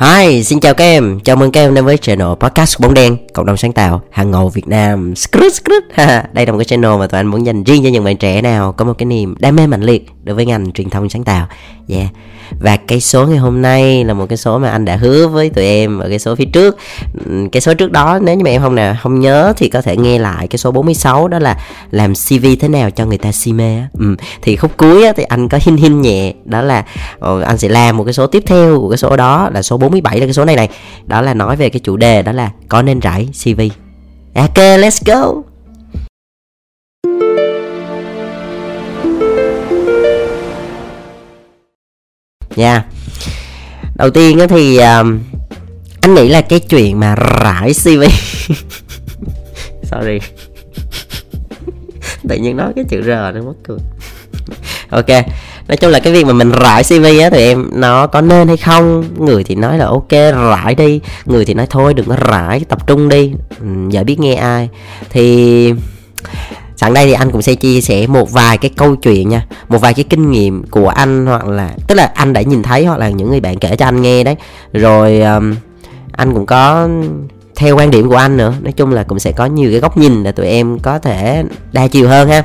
Hi, xin chào các em, chào mừng các em đến với channel podcast bóng đen, cộng đồng sáng tạo hàng ngầu Việt Nam. Skrut, skrut. Đây là một cái channel mà tụi anh muốn dành riêng cho những bạn trẻ nào có một cái niềm đam mê mạnh liệt đối với ngành truyền thông sáng tạo. Yeah. Và cái số ngày hôm nay là một cái số mà anh đã hứa với tụi em ở cái số phía trước. Cái số trước đó nếu như mà em không nào không nhớ thì có thể nghe lại cái số 46 đó là làm CV thế nào cho người ta si mê. Ừ. Thì khúc cuối á, thì anh có hin hin nhẹ đó là ờ, anh sẽ làm một cái số tiếp theo của cái số đó là số 47 là cái số này này. Đó là nói về cái chủ đề đó là có nên rải CV. Ok, let's go. Nha. Đầu tiên thì ờ, anh nghĩ là cái chuyện mà rải cv sorry. Tự nhiên nói cái chữ r nó mất cười. Ok nói chung là cái việc mà mình rải cv á thì em nó có nên hay không? Người thì nói là ok rải đi. Người thì nói thôi đừng có rải tập trung đi. Ừ, giờ biết nghe ai. Thì sẵn đây thì anh cũng sẽ chia sẻ một vài cái câu chuyện nha. Một vài cái kinh nghiệm của anh hoặc là tức là anh đã nhìn thấy hoặc là những người bạn kể cho anh nghe đấy. Rồi um, anh cũng có theo quan điểm của anh nữa. Nói chung là cũng sẽ có nhiều cái góc nhìn để tụi em có thể đa chiều hơn ha.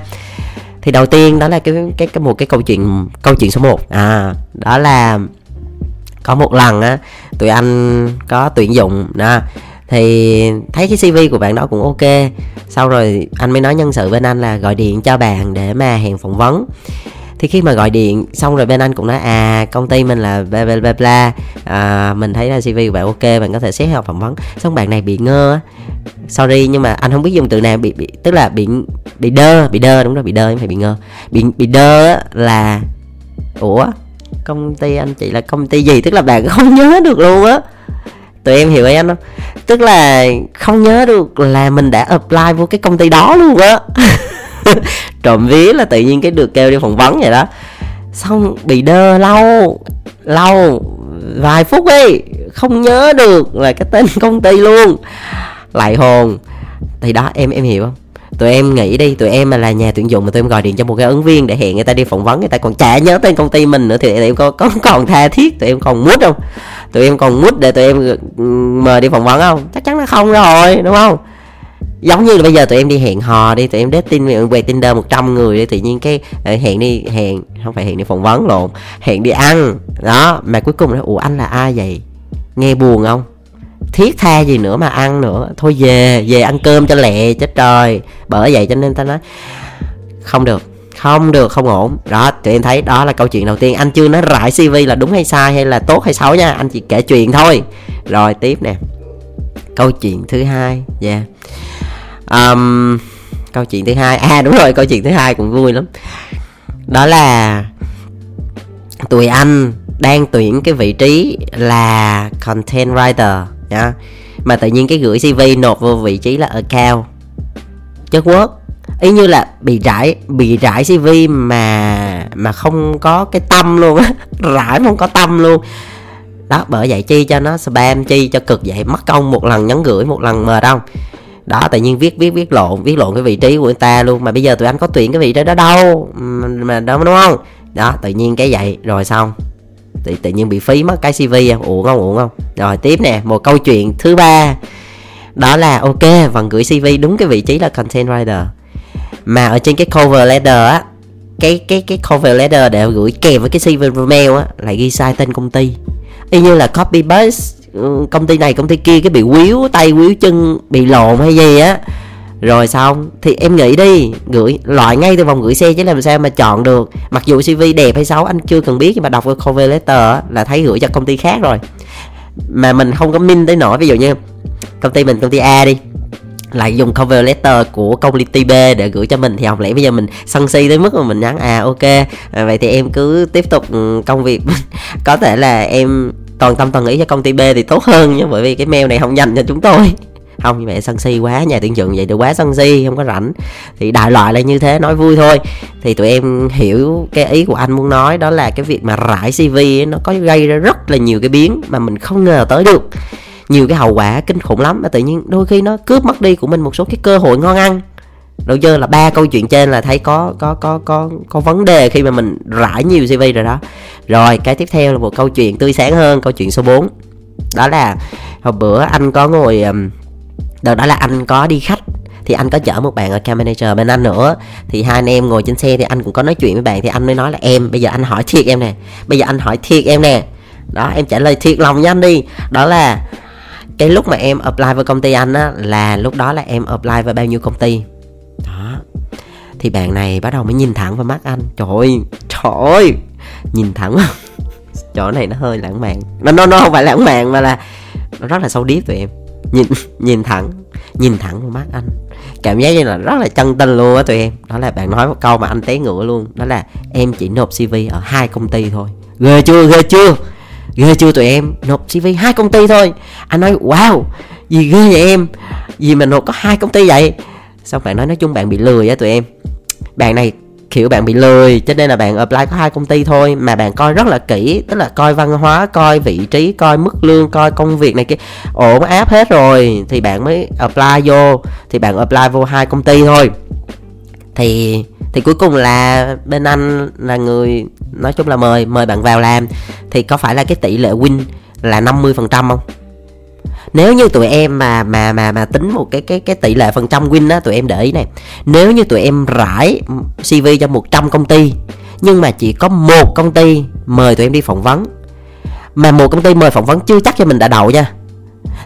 Thì đầu tiên đó là cái cái, cái một cái câu chuyện câu chuyện số 1 à đó là có một lần á tụi anh có tuyển dụng. Đó thì thấy cái cv của bạn đó cũng ok. Sau rồi anh mới nói nhân sự bên anh là gọi điện cho bạn để mà hẹn phỏng vấn. Thì khi mà gọi điện xong rồi bên anh cũng nói à công ty mình là bla bla bla bla à, mình thấy là cv của bạn ok bạn có thể xét học phỏng vấn. Xong bạn này bị ngơ sorry nhưng mà anh không biết dùng từ nào bị, bị tức là bị bị đơ bị đơ đúng rồi bị đơ không phải bị ngơ. Bị bị đơ là ủa công ty anh chị là công ty gì? Tức là bạn không nhớ được luôn á tụi em hiểu em anh không tức là không nhớ được là mình đã apply vô cái công ty đó luôn á. Trộm vía là tự nhiên cái được kêu đi phỏng vấn vậy đó. Xong bị đơ lâu lâu, vài phút đi không nhớ được là cái tên công ty luôn. Lại hồn. Thì đó, em em hiểu không? Tụi em nghĩ đi tụi em mà là nhà tuyển dụng mà tụi em gọi điện cho một cái ứng viên để hẹn người ta đi phỏng vấn người ta còn chả nhớ tên công ty mình nữa thì tụi em có, có còn tha thiết tụi em còn mút không? Tụi em còn mút để tụi em ừ, mời đi phỏng vấn không? Chắc chắn là không rồi đúng không? Giống như là bây giờ tụi em đi hẹn hò đi tụi em dating về tinder 100 người đi tự nhiên cái ờ, hẹn đi hẹn không phải hẹn đi phỏng vấn lộn hẹn đi ăn. Đó mà cuối cùng nói ủa anh là ai vậy? Nghe buồn không? Thiết tha gì nữa mà ăn nữa. Thôi về về ăn cơm cho lẹ chết trời bởi vậy cho nên ta nói không được không được không ổn. Đó tụi em thấy đó là câu chuyện đầu tiên. Anh chưa nói rải cv là đúng hay sai hay là tốt hay xấu nha. Anh chỉ kể chuyện thôi. Rồi tiếp nè. Câu chuyện thứ hai dạ. Yeah. um, câu chuyện thứ hai. À đúng rồi câu chuyện thứ hai cũng vui lắm. Đó là tụi anh đang tuyển cái vị trí là content writer đó. Mà tự nhiên cái gửi cv nộp vô vị trí là account. Chất quốc. Ý như là bị rải bị rải cv mà mà không có cái tâm luôn á. Rải không có tâm luôn. Đó, bởi vậy chi cho nó spam, chi cho cực vậy. Mất công một lần nhấn gửi, một lần mờ đâu. Đó, tự nhiên viết viết viết lộn viết lộn cái vị trí của người ta luôn. Mà bây giờ tụi anh có tuyển cái vị trí đó đâu? Mà đâu đúng không? Đó, tự nhiên cái vậy, rồi xong tự, tự nhiên bị phí mất cái cv uổng à. không uổng không. Rồi tiếp nè một câu chuyện thứ ba. Đó là ok vẫn gửi cv đúng cái vị trí là content writer. Mà ở trên cái cover letter á cái cái cái cover letter để gửi kèm với cái cv mail á lại ghi sai tên công ty. Y như là copy paste ừ, công ty này công ty kia cái bị quýu tay quýu chân bị lộn hay gì á rồi xong thì em nghĩ đi gửi loại ngay từ vòng gửi xe chứ làm sao mà chọn được. Mặc dù cv đẹp hay xấu anh chưa cần biết nhưng mà đọc cái cover letter là thấy gửi cho công ty khác rồi. Mà mình không có minh tới nổi ví dụ như công ty mình công ty a đi lại dùng cover letter của công ty B để gửi cho mình thì học lẽ bây giờ mình sân si tới mức mà mình nhắn à ok. À, vậy thì em cứ tiếp tục ừ, công việc. Có thể là em toàn tâm toàn ý cho công ty B thì tốt hơn nhé bởi vì cái mail này không dành cho chúng tôi không như vậy sân si quá nhà tuyển dụng vậy tôi quá sân si không có rảnh. Thì đại loại là như thế nói vui thôi. Thì tụi em hiểu cái ý của anh muốn nói đó là cái việc mà rải cv ấy, nó có gây ra rất là nhiều cái biến mà mình không ngờ tới được. Nhiều cái hậu quả kinh khủng lắm mà tự nhiên đôi khi nó cướp mất đi của mình một số cái cơ hội ngon ăn. Đâu chưa là ba câu chuyện trên là thấy có có có có có vấn đề khi mà mình rải nhiều cv rồi đó. Rồi cái tiếp theo là một câu chuyện tươi sáng hơn câu chuyện số 4 đó là hồi bữa anh có ngồi um, đợt đó là anh có đi khách, thì anh có chở một bạn ở account manager bên anh nữa. Thì hai anh em ngồi trên xe thì anh cũng có nói chuyện với bạn, thì anh mới nói là, em, bây giờ anh hỏi thiệt em nè, bây giờ anh hỏi thiệt em nè. Đó, em trả lời thiệt lòng nha anh đi. Đó là cái lúc mà em apply với công ty anh á, là lúc đó là em apply với bao nhiêu công ty. Đó. Thì bạn này bắt đầu mới nhìn thẳng vào mắt anh. Trời ơi trời ơi, nhìn thẳng chỗ này nó hơi lãng mạn. Nó nó nó không phải lãng mạn mà là nó rất là sâu điếp tụi em nhìn nhìn thẳng nhìn thẳng vào mắt anh. Cảm giác như là rất là chân tình luôn á tụi em. Đó là bạn nói một câu mà anh té ngựa luôn. Đó là em chỉ nộp cv ở hai công ty thôi. Ghê chưa ghê chưa? Ghê chưa tụi em? Nộp cv hai công ty thôi. Anh nói, wow, gì ghê vậy em? Gì mà nộp có hai công ty vậy? Xong bạn nói nói chung bạn bị lười á tụi em. Bạn này kiểu bạn bị lười, cho nên là bạn apply có hai công ty thôi mà bạn coi rất là kỹ, tức là coi văn hóa, coi vị trí, coi mức lương, coi công việc này kia. Ổn áp hết rồi, thì bạn mới apply vô, thì bạn apply vô hai công ty thôi. Thì thì cuối cùng là bên anh là người, nói chung là mời mời bạn vào làm. Thì có phải là cái tỷ lệ win là 50% không? Nếu như tụi em mà mà mà mà tính một cái cái cái tỷ lệ phần trăm win á, tụi em để ý này. Nếu như tụi em rải cv cho 100 công ty, nhưng mà chỉ có một công ty mời tụi em đi phỏng vấn, mà một công ty mời phỏng vấn chưa chắc cho mình đã đậu nha,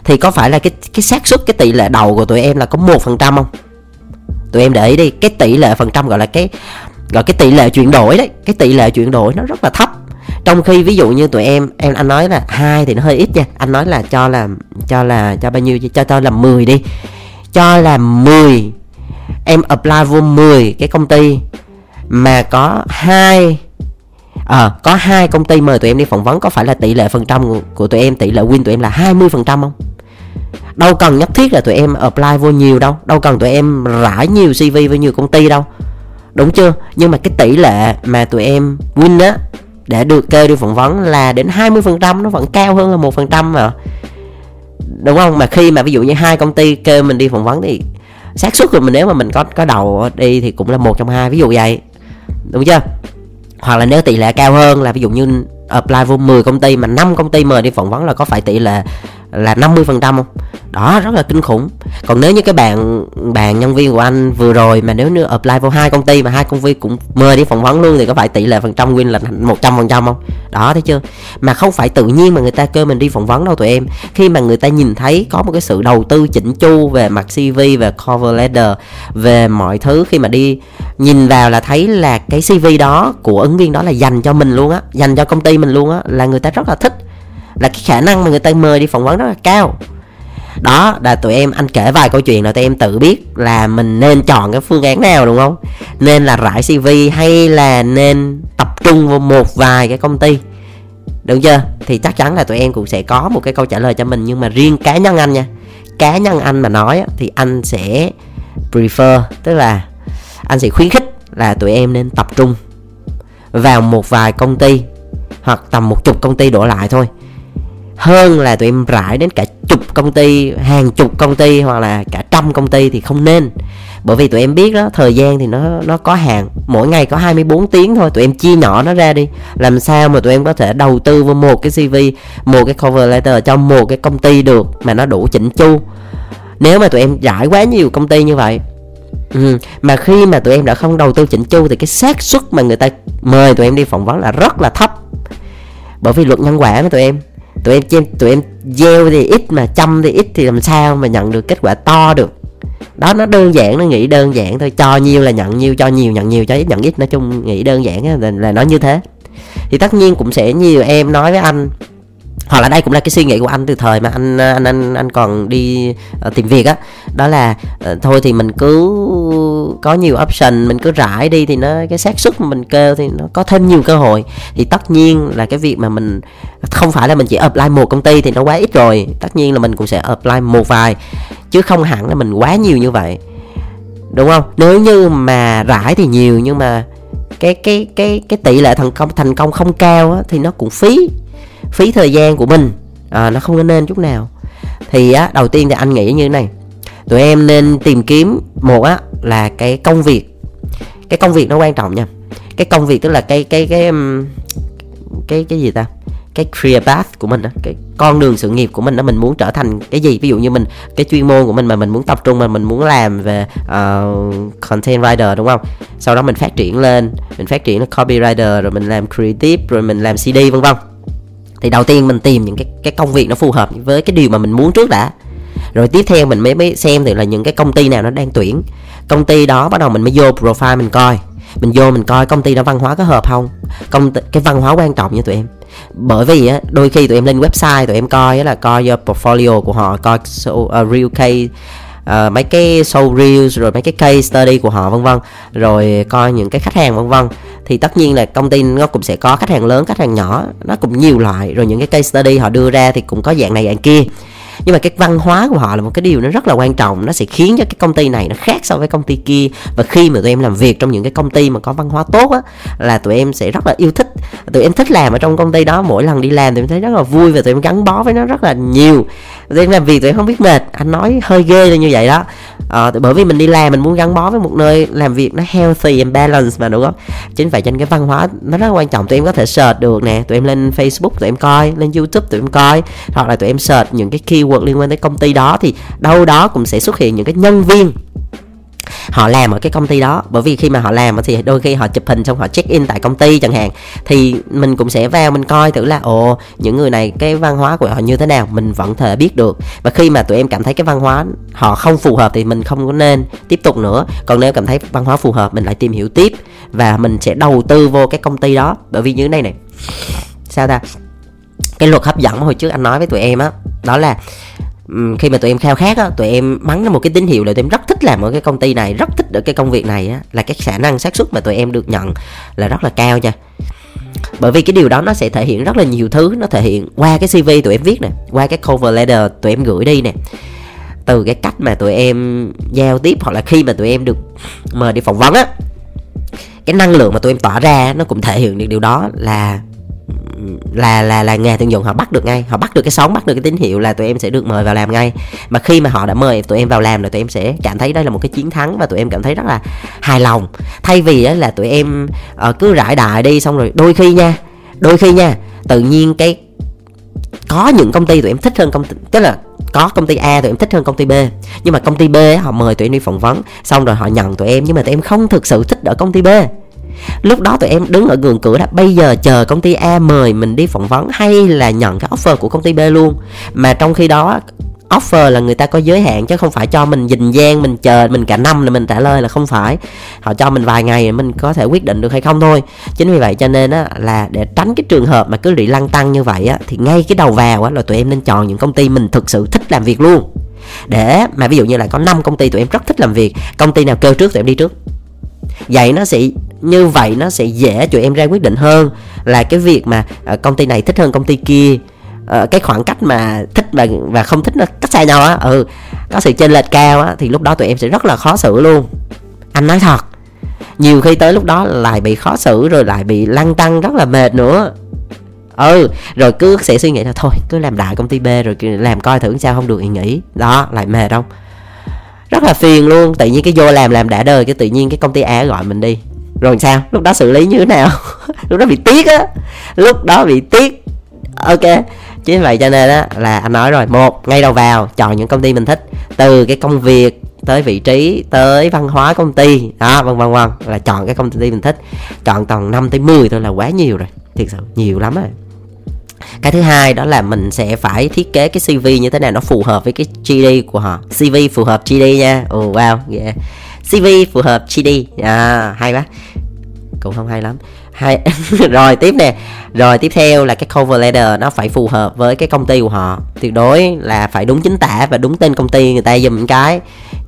thì có phải là cái cái xác suất, cái tỷ lệ đầu của tụi em là có một phần trăm không? Tụi em để ý đi, cái tỷ lệ phần trăm gọi là cái, gọi cái tỷ lệ chuyển đổi đấy, cái tỷ lệ chuyển đổi nó rất là thấp trong khi ví dụ như tụi em em anh nói là hai thì nó hơi ít nha. Anh nói là cho là cho là cho bao nhiêu cho cho là 10 đi. Cho là 10 em apply vô 10 cái công ty mà có hai ờ à, có hai công ty mời tụi em đi phỏng vấn có phải là tỷ lệ phần trăm của, tụi em tỷ lệ win tụi em là 20 phần trăm không? Đâu cần nhất thiết là tụi em apply vô nhiều đâu đâu cần tụi em rải nhiều cv với nhiều công ty đâu. Đúng chưa? Nhưng mà cái tỷ lệ mà tụi em win á để được kêu đi phỏng vấn là đến 20% nó vẫn cao hơn là một phần trăm mà. Đúng không? Mà khi mà ví dụ như hai công ty kêu mình đi phỏng vấn thì xác suất của mình nếu mà mình có có đầu đi thì cũng là một trong hai, ví dụ vậy. Đúng chưa? Hoặc là nếu tỷ lệ cao hơn là ví dụ như apply vô 10 công ty mà 5 công ty mời đi phỏng vấn là có phải tỷ lệ là 50% không? Đó, rất là kinh khủng. Còn nếu như cái bạn bạn nhân viên của anh vừa rồi mà nếu như apply vô hai công ty mà hai công ty cũng mời đi phỏng vấn luôn thì có phải tỷ lệ phần trăm win là một trăm phần trăm không? Đó, thấy chưa? Mà không phải tự nhiên mà người ta kêu mình đi phỏng vấn đâu tụi em. Khi mà người ta nhìn thấy có một cái sự đầu tư chỉnh chu về mặt cv về cover letter, về mọi thứ, khi mà đi nhìn vào là thấy là cái cv đó của ứng viên đó là dành cho mình luôn á, dành cho công ty mình luôn á, là người ta rất là thích. Là cái khả năng mà người ta mời đi phỏng vấn rất là cao đó, là tụi em, anh kể vài câu chuyện là tụi em tự biết là mình nên chọn cái phương án nào, đúng không? Nên là rải cv hay là nên tập trung vào một vài cái công ty? Đúng chưa? Thì chắc chắn là tụi em cũng sẽ có một cái câu trả lời cho mình, nhưng mà riêng cá nhân anh nha. Cá nhân anh mà nói thì anh sẽ prefer, tức là anh sẽ khuyến khích là tụi em nên tập trung vào một vài công ty hoặc tầm một chục công ty đổ lại thôi hơn là tụi em rải đến cả chục công ty hàng chục công ty hoặc là cả trăm công ty thì không nên. Bởi vì tụi em biết đó thời gian thì nó nó có hạn. Mỗi ngày có 24 tiếng thôi tụi em chia nhỏ nó ra đi. Làm sao mà tụi em có thể đầu tư vào một cái cv một cái cover letter cho một cái công ty được mà nó đủ chỉnh chu? Nếu mà tụi em giải quá nhiều công ty như vậy Ừ, mà khi mà tụi em đã không đầu tư chỉnh chu thì cái xác suất mà người ta mời tụi em đi phỏng vấn là rất là thấp. Bởi vì luật nhân quả mà tụi em tụi em trên tụi em gieo thì ít mà chăm thì ít thì làm sao mà nhận được kết quả to được. Đó nó đơn giản nó nghĩ đơn giản thôi. Cho nhiều là nhận nhiều cho nhiều nhận nhiều cho ít nhận ít. Nói chung nghĩ đơn giản là, là nó như thế. Thì tất nhiên cũng sẽ nhiều em nói với anh hoặc là đây cũng là cái suy nghĩ của anh từ thời mà anh anh anh anh còn đi uh, tìm việc á. Đó, đó là uh, thôi thì mình cứ có nhiều option mình cứ rải đi thì nó cái xác suất mà mình kêu thì nó có thêm nhiều cơ hội. Thì tất nhiên là cái việc mà mình không phải là mình chỉ apply một công ty thì nó quá ít rồi. Tất nhiên là mình cũng sẽ apply một vài chứ không hẳn là mình quá nhiều như vậy. Đúng không? Nếu như mà rải thì nhiều nhưng mà cái cái cái cái tỷ lệ thành công thành công không cao á, thì nó cũng phí phí thời gian của mình. À, nó không có nên chút nào. Thì á đầu tiên thì anh nghĩ như thế này. Tụi em nên tìm kiếm một á là cái công việc. Cái công việc nó quan trọng nha. Cái công việc tức là cái cái cái cái cái, gì ta? Cái career path của mình đó, cái con đường sự nghiệp của mình đó mình muốn trở thành cái gì? Ví dụ như mình cái chuyên môn của mình mà mình muốn tập trung mà mình muốn làm về uh, content writer đúng không? Sau đó mình phát triển lên mình phát triển là copywriter rồi mình làm creative rồi mình làm cd vân vân thì đầu tiên mình tìm những cái cái công việc nó phù hợp với cái điều mà mình muốn trước đã. Rồi tiếp theo mình mới mới xem thì là những cái công ty nào nó đang tuyển. Công ty đó bắt đầu mình mới vô profile mình coi. Mình vô mình coi công ty đó văn hóa có hợp không? Công cái văn hóa quan trọng nha tụi em. Bởi vì á đôi khi tụi em lên website tụi em coi á là coi vô portfolio của họ coi so, uh, real case uh, mấy cái show reels rồi mấy cái case study của họ vân vân. Rồi coi những cái khách hàng vân vân. Thì tất nhiên là công ty nó cũng sẽ có khách hàng lớn khách hàng nhỏ nó cũng nhiều loại. Rồi những cái case study họ đưa ra thì cũng có dạng này dạng kia nhưng mà cái văn hóa của họ là một cái điều nó rất là quan trọng. Nó sẽ khiến cho cái công ty này nó khác so với công ty kia. Và khi mà tụi em làm việc trong những cái công ty mà có văn hóa tốt á là tụi em sẽ rất là yêu thích. Tụi em thích làm ở trong công ty đó. Mỗi lần đi làm tụi em thấy rất là vui và tụi em gắn bó với nó rất là nhiều. Tụi em làm việc tụi em không biết mệt. Anh nói hơi ghê như vậy đó. À, bởi vì mình đi làm mình muốn gắn bó với một nơi làm việc nó healthy and balance mà đúng không? Chính vậy trên cái văn hóa nó rất là quan trọng. Tụi em có thể search được nè. Tụi em lên facebook tụi em coi lên youtube tụi em coi. Hoặc là tụi em search những cái keyword liên quan tới công ty đó thì đâu đó cũng sẽ xuất hiện những cái nhân viên họ làm ở cái công ty đó. Bởi vì khi mà họ làm thì đôi khi họ chụp hình xong họ check in tại công ty chẳng hạn, thì mình cũng sẽ vào mình coi thử là, ồ, những người này cái văn hóa của họ như thế nào? Mình vẫn thể biết được. Và khi mà tụi em cảm thấy cái văn hóa họ không phù hợp thì mình không có nên tiếp tục nữa. Còn nếu cảm thấy văn hóa phù hợp, mình lại tìm hiểu tiếp và mình sẽ đầu tư vô cái công ty đó. Bởi vì như thế này này, sao ta? Cái luật hấp dẫn hồi trước anh nói với tụi em á đó là khi mà tụi em khao khát á, tụi em bắn ra một cái tín hiệu là tụi em rất thích làm ở cái công ty này, rất thích ở cái công việc này á, là cái khả năng xác suất mà tụi em được nhận là rất là cao nha. Bởi vì cái điều đó nó sẽ thể hiện rất là nhiều thứ, nó thể hiện qua cái cv tụi em viết nè, qua cái cover letter tụi em gửi đi nè. Từ cái cách mà tụi em giao tiếp hoặc là khi mà tụi em được mời đi phỏng vấn á, cái năng lượng mà tụi em tỏa ra nó cũng thể hiện được điều đó là là là là nghề tuyển dụng họ bắt được ngay họ bắt được cái sóng bắt được cái tín hiệu là tụi em sẽ được mời vào làm ngay. Mà khi mà họ đã mời tụi em vào làm rồi tụi em sẽ cảm thấy đây là một cái chiến thắng và tụi em cảm thấy rất là hài lòng. Thay vì là tụi em uh, cứ rải đại đi xong rồi đôi khi nha đôi khi nha tự nhiên cái có những công ty tụi em thích hơn công ty tức là có công ty A tụi em thích hơn công ty B. Nhưng mà công ty B họ mời tụi em đi phỏng vấn xong rồi họ nhận tụi em nhưng mà tụi em không thực sự thích ở công ty B lúc đó tụi em đứng ở ngưỡng cửa là bây giờ chờ công ty A mời mình đi phỏng vấn hay là nhận cái offer của công ty B luôn. Mà trong khi đó, offer là người ta có giới hạn chứ không phải cho mình dình gian mình chờ mình cả năm là mình trả lời là không phải. Họ cho mình vài ngày mình có thể quyết định được hay không thôi. Chính vì vậy cho nên á, là để tránh cái trường hợp mà cứ bị lăng tăng như vậy á, thì ngay cái đầu vào á, là tụi em nên chọn những công ty mình thực sự thích làm việc luôn. Để mà ví dụ như là có 5 công ty tụi em rất thích làm việc, công ty nào kêu trước tụi em đi trước? Vậy nó sẽ, như vậy nó sẽ dễ cho em ra quyết định hơn. Là cái việc mà ờ, công ty này thích hơn công ty kia. Ờ, cái khoảng cách mà thích và và không thích nó cách xa nhau á ừ có sự chênh lệch cao á, thì lúc đó tụi em sẽ rất là khó xử luôn. Anh nói thật, nhiều khi tới lúc đó lại bị khó xử rồi lại bị lăng tăng rất là mệt nữa. Ừ rồi cứ sẽ suy nghĩ là thôi, cứ làm đại công ty b rồi làm coi thử sao không được, thì nghỉ đó, lại mệt không? Rất là phiền luôn. Tự nhiên cái vô làm làm đã đời, cái tự nhiên cái công ty A gọi mình đi. Rồi sao? Lúc đó xử lý như thế nào? Lúc đó bị tiếc á. Lúc đó bị tiếc. Ok. Chính vậy cho nên á, là anh nói rồi. Một, ngay đầu vào, chọn những công ty mình thích. Từ cái công việc tới vị trí, tới văn hóa công ty. Đó, vân vân vân. Là chọn cái công ty mình thích. Chọn tầm 5 tới 10 thôi là quá nhiều rồi. Thiệt sự, nhiều lắm rồi cái thứ hai đó là mình sẽ phải thiết kế cái cv như thế nào nó phù hợp với cái gd của họ. Cv phù hợp gd nha. Oh, wow yeah. cv phù hợp gd à, hay quá. Cũng không hay lắm. Hay rồi tiếp nè. Rồi tiếp theo là cái cover letter nó phải phù hợp với cái công ty của họ. Tuyệt đối là phải đúng chính tả và đúng tên công ty người ta dùm cái.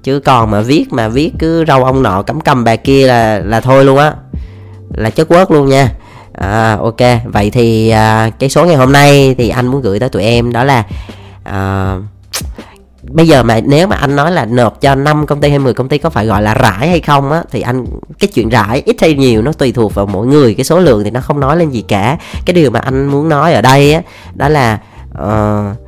Chứ còn mà viết mà viết cứ rau ông nọ cắm cầm bà kia là là thôi luôn á. Là chất quớt luôn nha à, ok. Vậy thì à, cái số ngày hôm nay thì anh muốn gửi tới tụi em đó là à, bây giờ mà nếu mà anh nói là nộp cho 5 công ty hay 10 công ty có phải gọi là rải hay không á thì anh cái chuyện rải ít hay nhiều nó tùy thuộc vào mỗi người. Cái số lượng thì nó không nói lên gì cả. Cái điều mà anh muốn nói ở đây á đó là uh,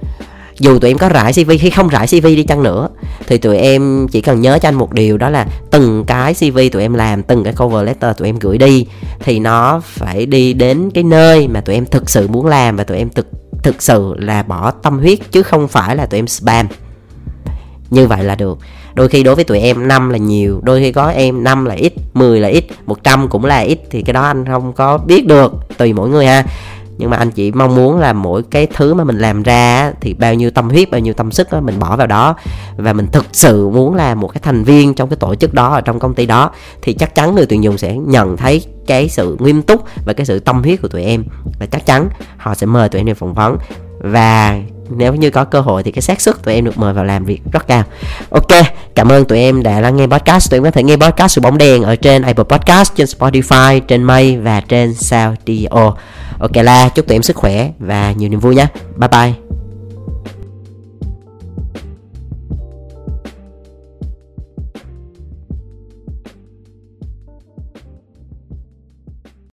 dù tụi em có rải cv hay không rải cv đi chăng nữa, thì tụi em chỉ cần nhớ cho anh một điều, đó là từng cái cv tụi em làm, từng cái cover letter tụi em gửi đi, thì nó phải đi đến cái nơi mà tụi em thực sự muốn làm và tụi em thực thực sự là bỏ tâm huyết chứ không phải là tụi em spam. Như vậy là được. Đôi khi đối với tụi em năm là nhiều, đôi khi có em năm là ít 10 là ít 100 cũng là ít, thì cái đó anh không có biết được, tùy mỗi người ha nhưng mà anh chỉ mong muốn là mỗi cái thứ mà mình làm ra thì bao nhiêu tâm huyết, bao nhiêu tâm sức mình bỏ vào đó. Và mình thực sự muốn là một cái thành viên trong cái tổ chức đó, ở trong công ty đó, thì chắc chắn người tuyển dụng sẽ nhận thấy cái sự nghiêm túc và cái sự tâm huyết của tụi em. Và chắc chắn họ sẽ mời tụi em đi phỏng vấn. Và nếu như có cơ hội thì cái xác suất tụi em được mời vào làm việc rất cao. Ok, cảm ơn tụi em đã lắng nghe podcast. Tụi em có thể nghe podcast sự bóng đèn ở trên apple podcast, trên spotify, trên may và trên soundio ok la, chúc tụi em sức khỏe và nhiều niềm vui nhé. Bye bye.